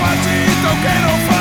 maldito que no